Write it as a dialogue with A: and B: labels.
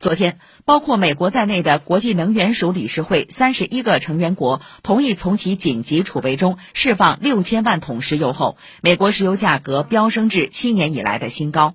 A: 昨天包括美国在内的国际能源署理事会三十一个成员国同意从其紧急储备中释放六千万桶石油后美国石油价格飙升至七年以来的新高。